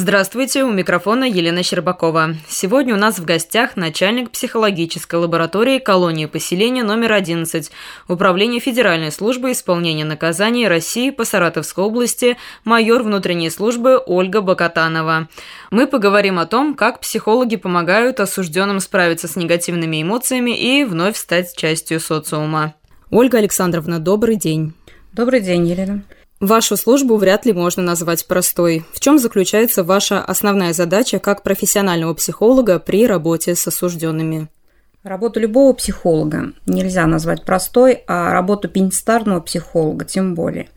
Здравствуйте, у микрофона Елена Щербакова. Сегодня у нас в гостях начальник психологической лаборатории колонии поселения номер 11 Управления Федеральной службы исполнения наказаний России по Саратовской области майор внутренней службы Ольга Бакатанова. Мы поговорим о том, как психологи помогают осужденным справиться с негативными эмоциями и вновь стать частью социума. Ольга Александровна, добрый день. Добрый день, Елена. Вашу службу вряд ли можно назвать простой. В чем заключается ваша основная задача как профессионального психолога при работе с осужденными? Работу любого психолога нельзя назвать простой, а работу пенитенциарного психолога тем более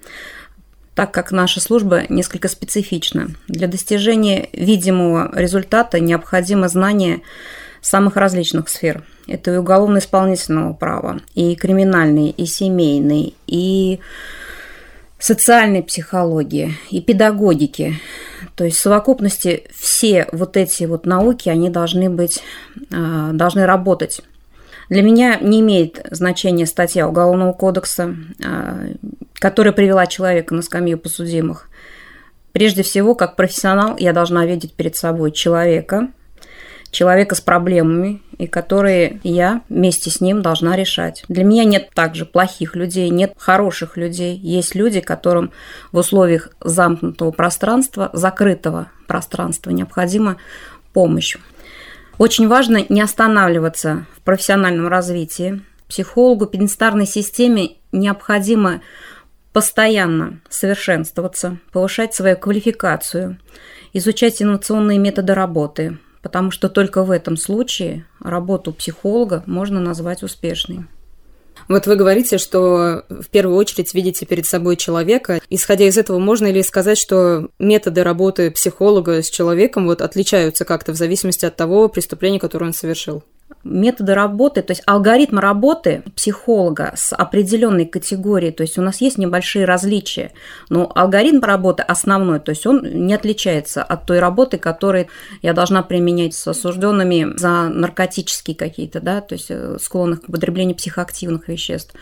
так как наша служба несколько специфична. Для достижения видимого результата необходимо знание самых различных сфер. Это и уголовно-исполнительного права, и криминальные, и семейные, и социальной психологии и педагогики. То есть в совокупности все вот эти вот науки, они должны быть, а, должны работать. Для меня не имеет значения статья Уголовного кодекса, а, которая привела человека на скамью подсудимых. Прежде всего, как профессионал, я должна видеть перед собой человека, человека с проблемами, и которые я вместе с ним должна решать. Для меня нет также плохих людей, нет хороших людей. Есть люди, которым в условиях замкнутого пространства, закрытого пространства необходима помощь. Очень важно не останавливаться в профессиональном развитии. Психологу пенитенциарной системе необходимо постоянно совершенствоваться, повышать свою квалификацию, изучать инновационные методы работы, потому что только в этом случае работу психолога можно назвать успешной. Вот вы говорите, что в первую очередь видите перед собой человека. Исходя из этого, можно ли сказать, что методы работы психолога с человеком вот отличаются как-то в зависимости от того преступления, которое он совершил? Методы работы, то есть алгоритм работы психолога с определенной категорией, то есть у нас есть небольшие различия, но алгоритм работы основной, то есть он не отличается от той работы, которую я должна применять с осужденными за наркотические какие-то, да, то есть э, склонных к употреблению психоактивных веществ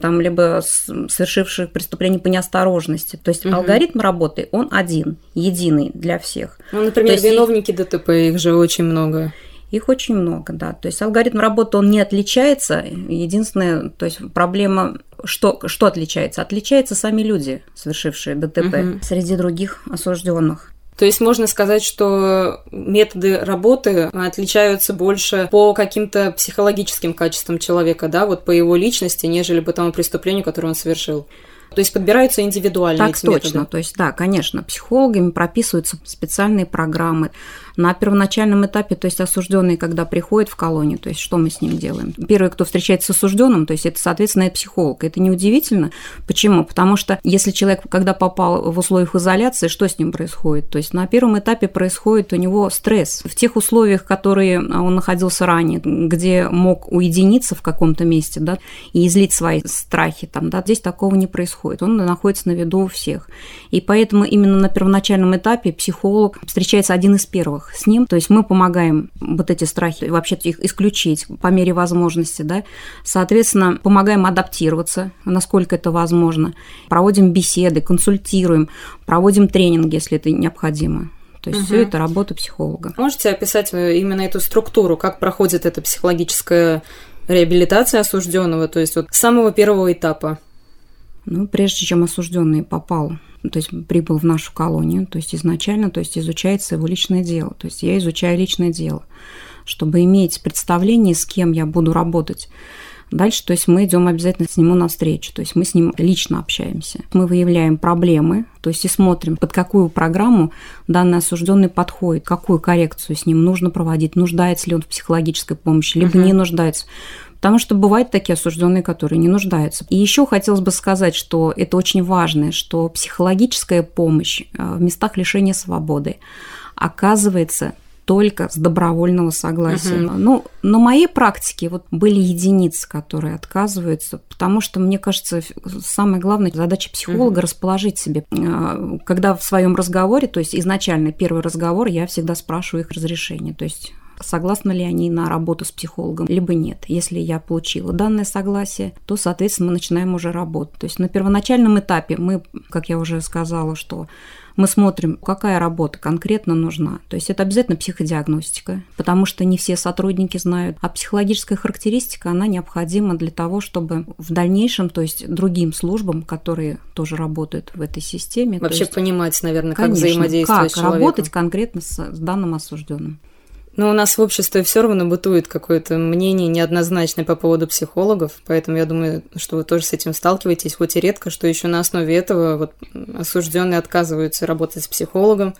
там, либо совершивших преступление по неосторожности. То есть угу. алгоритм работы, он один, единый для всех. Ну, например, есть... виновники ДТП, их же очень много. Их очень много, да. То есть алгоритм работы, он не отличается. Единственное, то есть проблема, что, что отличается? Отличаются сами люди, совершившие ДТП, угу. среди других осужденных. То есть можно сказать, что методы работы отличаются больше по каким-то психологическим качествам человека, да, вот по его личности, нежели по тому преступлению, которое он совершил. То есть подбираются индивидуально так эти точно. методы? То есть, да, конечно, психологами прописываются специальные программы. На первоначальном этапе, то есть осужденный, когда приходит в колонию, то есть что мы с ним делаем? Первый, кто встречается с осужденным, то есть это, соответственно, это психолог. Это неудивительно. Почему? Потому что если человек, когда попал в условиях изоляции, что с ним происходит? То есть на первом этапе происходит у него стресс. В тех условиях, которые он находился ранее, где мог уединиться в каком-то месте, да, и излить свои страхи там, да, здесь такого не происходит. Он находится на виду у всех. И поэтому именно на первоначальном этапе психолог встречается один из первых с ним. То есть мы помогаем вот эти страхи вообще их исключить по мере возможности, да. Соответственно, помогаем адаптироваться, насколько это возможно. Проводим беседы, консультируем, проводим тренинги, если это необходимо. То есть угу. все это работа психолога. Можете описать э, именно эту структуру, как проходит эта психологическая реабилитация осужденного, то есть вот с самого первого этапа? Ну, прежде чем осужденный попал то есть прибыл в нашу колонию, то есть изначально, то есть изучается его личное дело, то есть я изучаю личное дело, чтобы иметь представление, с кем я буду работать. Дальше, то есть мы идем обязательно с нему навстречу, то есть мы с ним лично общаемся. Мы выявляем проблемы, то есть и смотрим, под какую программу данный осужденный подходит, какую коррекцию с ним нужно проводить, нуждается ли он в психологической помощи, либо uh-huh. не нуждается. Потому что бывают такие осужденные, которые не нуждаются. И еще хотелось бы сказать, что это очень важно, что психологическая помощь э, в местах лишения свободы оказывается только с добровольного согласия. Угу. Ну, на моей практике вот были единицы, которые отказываются, потому что, мне кажется, самая главная задача психолога угу. расположить себе. Э, когда в своем разговоре, то есть изначально первый разговор, я всегда спрашиваю их разрешение. То есть согласны ли они на работу с психологом, либо нет. Если я получила данное согласие, то, соответственно, мы начинаем уже работу. То есть на первоначальном этапе мы, как я уже сказала, что мы смотрим, какая работа конкретно нужна. То есть это обязательно психодиагностика, потому что не все сотрудники знают. А психологическая характеристика, она необходима для того, чтобы в дальнейшем, то есть другим службам, которые тоже работают в этой системе. Вообще есть, понимать, наверное, как конечно, взаимодействовать как с человеком. работать конкретно с, с данным осужденным. Но у нас в обществе все равно бытует какое-то мнение неоднозначное по поводу психологов, поэтому я думаю, что вы тоже с этим сталкиваетесь, хоть и редко, что еще на основе этого вот осужденные отказываются работать с психологом.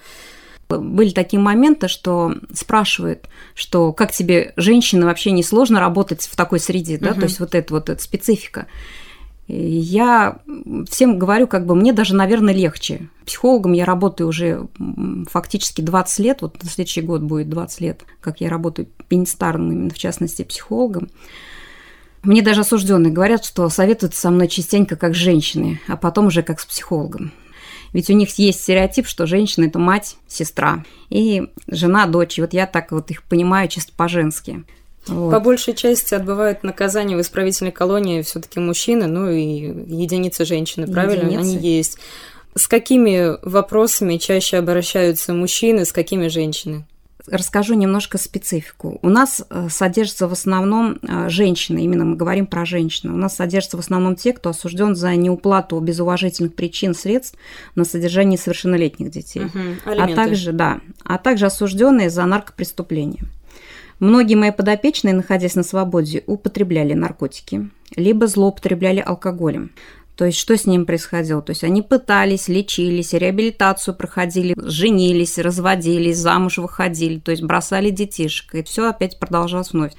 Были такие моменты, что спрашивают, что как тебе, женщина, вообще не сложно работать в такой среде, да, Мгм. то есть вот это вот эта специфика. Я всем говорю, как бы мне даже, наверное, легче. Психологом я работаю уже фактически 20 лет, вот на следующий год будет 20 лет, как я работаю пенистарным, именно в частности психологом. Мне даже осужденные говорят, что советуют со мной частенько как с женщиной, а потом уже как с психологом. Ведь у них есть стереотип, что женщина – это мать, сестра и жена, дочь. И вот я так вот их понимаю чисто по-женски. Вот. По большей части отбывают наказание в исправительной колонии все-таки мужчины, ну и единицы женщины, правильно? Единицы. Они есть. С какими вопросами чаще обращаются мужчины, с какими женщины? Расскажу немножко специфику. У нас э, содержатся в основном э, женщины, именно мы говорим про женщин. У нас содержатся в основном те, кто осужден за неуплату без уважительных причин средств на содержание совершеннолетних детей. Мгм. а также, да, а также осужденные за наркопреступления. Многие мои подопечные, находясь на свободе, употребляли наркотики, либо злоупотребляли алкоголем. То есть что с ним происходило? То есть они пытались, лечились, реабилитацию проходили, женились, разводились, замуж выходили, то есть бросали детишек, и все опять продолжалось вновь.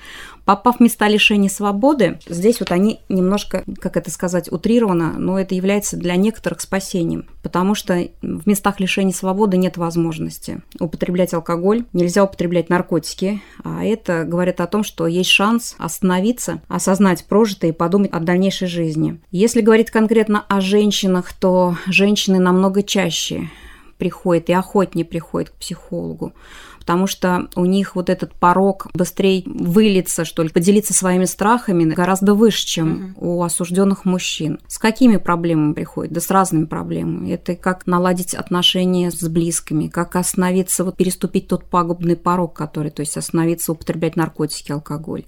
Попав в места лишения свободы, здесь вот они немножко, как это сказать, утрировано, но это является для некоторых спасением, потому что в местах лишения свободы нет возможности употреблять алкоголь, нельзя употреблять наркотики, а это говорит о том, что есть шанс остановиться, осознать прожитое и подумать о дальнейшей жизни. Если говорить конкретно о женщинах, то женщины намного чаще приходят и охотнее приходят к психологу потому что у них вот этот порог быстрее вылиться, что ли, поделиться своими страхами гораздо выше, чем у осужденных мужчин. С какими проблемами приходят? Да с разными проблемами. Это как наладить отношения с близкими, как остановиться, вот переступить тот пагубный порог, который, то есть остановиться употреблять наркотики, алкоголь,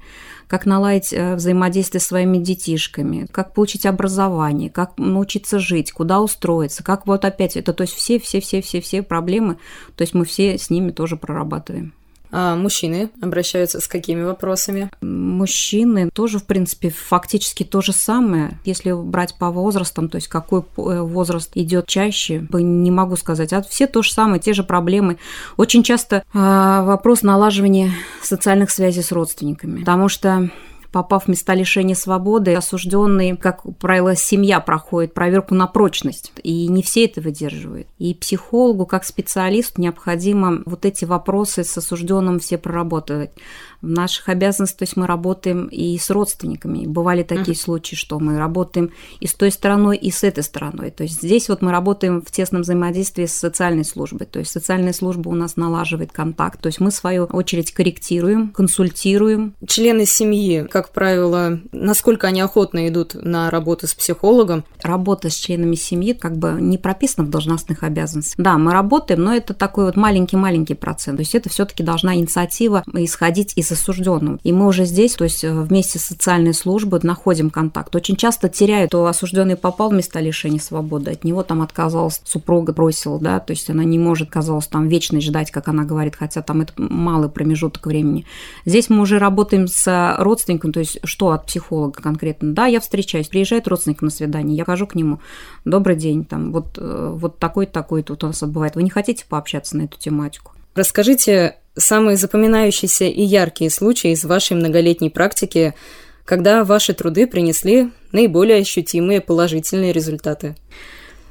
как наладить э, взаимодействие с своими детишками, как получить образование, как научиться жить, куда устроиться, как вот опять это, то есть все-все-все-все-все проблемы, то есть мы все с ними тоже прорабатываем. А мужчины обращаются с какими вопросами? Мужчины тоже, в принципе, фактически то же самое. Если брать по возрастам, то есть какой э, возраст идет чаще, не могу сказать. А все то же самое, те же проблемы. Очень часто э, вопрос налаживания социальных связей с родственниками. Потому что попав в места лишения свободы, осужденные, как правило, семья проходит проверку на прочность, и не все это выдерживают. И психологу, как специалисту, необходимо вот эти вопросы с осужденным все проработать. В наших обязанностях, то есть мы работаем и с родственниками. Бывали такие случаи, что мы работаем и с той стороной, и с этой стороной. То есть здесь вот мы работаем в тесном взаимодействии с социальной службой. То есть социальная служба у нас налаживает контакт. То есть мы, в свою очередь, корректируем, консультируем, Члены семьи, как правило, насколько они охотно идут на работу с психологом? работа с членами семьи как бы не прописана в должностных обязанностях. Да, мы работаем, но это такой вот маленький-маленький процент. То есть это все-таки должна инициатива исходить из осужденного. И мы уже здесь, то есть э, вместе с социальной службой находим контакт. Очень часто теряют, то осужденный попал в места лишения свободы, от него там отказалась супруга, бросила, да, то есть она не может, казалось, там вечность ждать, как она говорит, хотя там это малый промежуток времени. Здесь мы уже работаем с родственником, то есть что от психолога конкретно. Да, я встречаюсь, приезжает родственник на свидание, я хожу к нему, добрый день, там, вот, э, вот такой-то, такой-то вот у нас бывает. Вы не хотите пообщаться на эту тематику? Расскажите самые запоминающиеся и яркие случаи из вашей многолетней практики, когда ваши труды принесли наиболее ощутимые положительные результаты.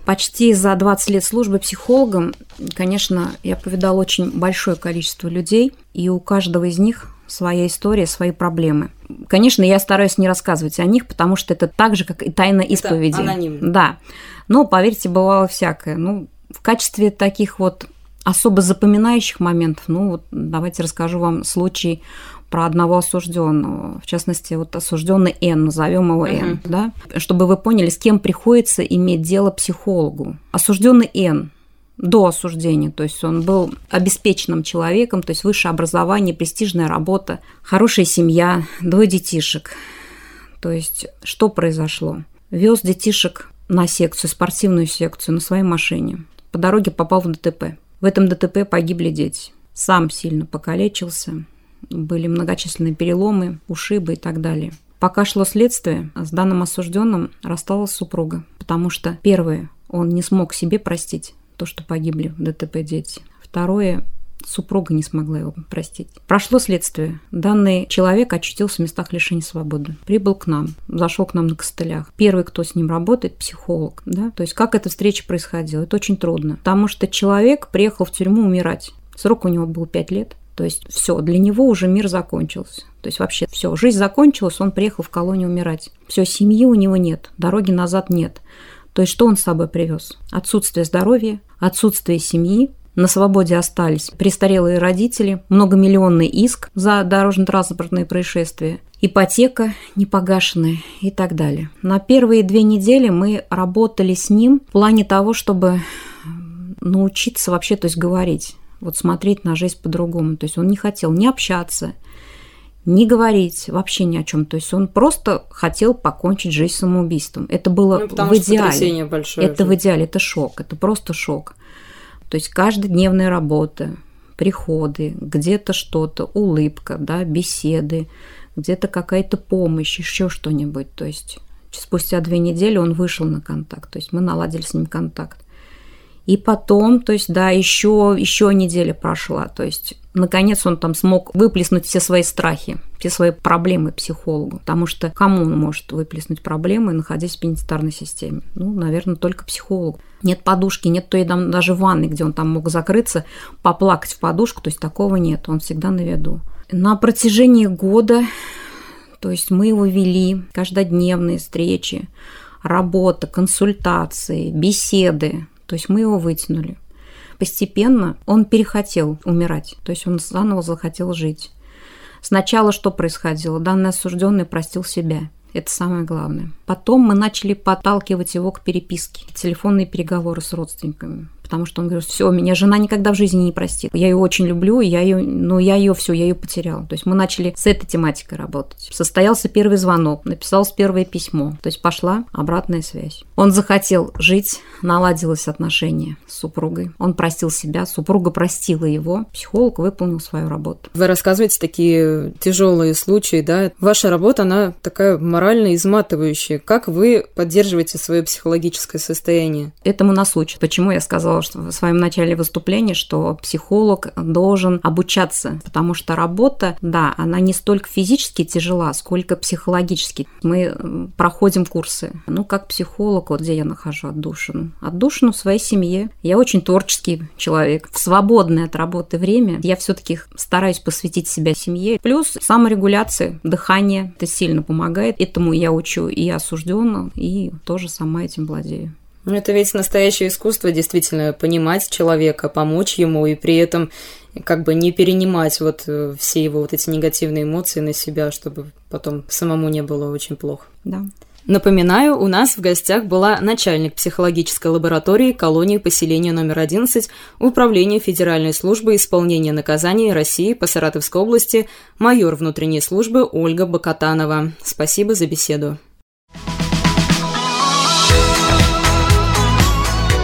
Почти за 20 лет службы психологом, конечно, я повидала очень большое количество людей, и у каждого из них своя история, свои проблемы. Конечно, я стараюсь не рассказывать о них, потому что это так же, как и тайна исповеди. анонимно. Да. Но, поверьте, бывало всякое. Ну, в качестве таких вот особо запоминающих моментов, ну вот давайте расскажу вам случай про одного осужденного, в частности, вот осужденный Н, назовем его Н, uh-huh. да, чтобы вы поняли, с кем приходится иметь дело психологу. Осужденный Н до осуждения, то есть он был обеспеченным человеком, то есть высшее образование, престижная работа, хорошая семья, двое детишек. То есть что произошло? Вез детишек на секцию, спортивную секцию на своей машине. По дороге попал в ДТП. В этом ДТП погибли дети. Сам сильно покалечился, были многочисленные переломы, ушибы и так далее. Пока шло следствие, с данным осужденным рассталась супруга, потому что, первое, он не смог себе простить то, что погибли в ДТП дети. Второе, супруга не смогла его простить. Прошло следствие. Данный человек очутился в местах лишения свободы. Прибыл к нам, зашел к нам на костылях. Первый, кто с ним работает, психолог. Да? То есть как эта встреча происходила? Это очень трудно. Потому что человек приехал в тюрьму умирать. Срок у него был 5 лет. То есть все, для него уже мир закончился. То есть вообще все, жизнь закончилась, он приехал в колонию умирать. Все, семьи у него нет, дороги назад нет. То есть что он с собой привез? Отсутствие здоровья, отсутствие семьи, на свободе остались престарелые родители, многомиллионный иск за дорожно-транспортные происшествия, ипотека непогашенная и так далее. На первые две недели мы работали с ним в плане того, чтобы научиться вообще, то есть говорить вот смотреть на жизнь по-другому. То есть он не хотел ни общаться, не говорить вообще ни о чем. То есть он просто хотел покончить жизнь самоубийством. Это было ну, в идеале. Большое это же. в идеале, это шок, это просто шок. То есть каждодневная работа, приходы, где-то что-то, улыбка, да, беседы, где-то какая-то помощь, еще что-нибудь. То есть спустя две недели он вышел на контакт. То есть мы наладили с ним контакт. И потом, то есть, да, еще, еще неделя прошла. То есть, наконец он там смог выплеснуть все свои страхи, все свои проблемы психологу. Потому что кому он может выплеснуть проблемы, находясь в пенитенциарной системе? Ну, наверное, только психологу. Нет подушки, нет той там даже ванны, где он там мог закрыться, поплакать в подушку. То есть, такого нет. Он всегда на виду. На протяжении года, то есть, мы его вели, каждодневные встречи, работа, консультации, беседы, то есть мы его вытянули. Постепенно он перехотел умирать, то есть он заново захотел жить. Сначала что происходило? Данный осужденный простил себя. Это самое главное. Потом мы начали подталкивать его к переписке, телефонные переговоры с родственниками потому что он говорит, все, меня жена никогда в жизни не простит. Я ее очень люблю, я ее, но я ее все, я ее потерял. То есть мы начали с этой тематикой работать. Состоялся первый звонок, написалось первое письмо, то есть пошла обратная связь. Он захотел жить, наладилось отношение с супругой. Он простил себя, супруга простила его, психолог выполнил свою работу. Вы рассказываете такие тяжелые случаи, да? Ваша работа, она такая морально изматывающая. Как вы поддерживаете свое психологическое состояние? Этому нас учат. Почему я сказала, в своем начале выступления, что психолог должен обучаться, потому что работа, да, она не столько физически тяжела, сколько психологически. Мы проходим курсы. Ну, как психолог, вот где я нахожу отдушину. Отдушину в своей семье. Я очень творческий человек. В свободное от работы время я все-таки стараюсь посвятить себя семье. Плюс саморегуляция, дыхание, это сильно помогает. Этому я учу и осужденного, и тоже сама этим владею. Ну, это ведь настоящее искусство, действительно, понимать человека, помочь ему и при этом как бы не перенимать вот э, все его вот эти негативные эмоции на себя, чтобы потом самому не было очень плохо. Да. Напоминаю, у нас в гостях была начальник психологической лаборатории колонии поселения номер 11 Управления Федеральной службы исполнения наказаний России по Саратовской области майор внутренней службы Ольга Бакатанова. Спасибо за беседу.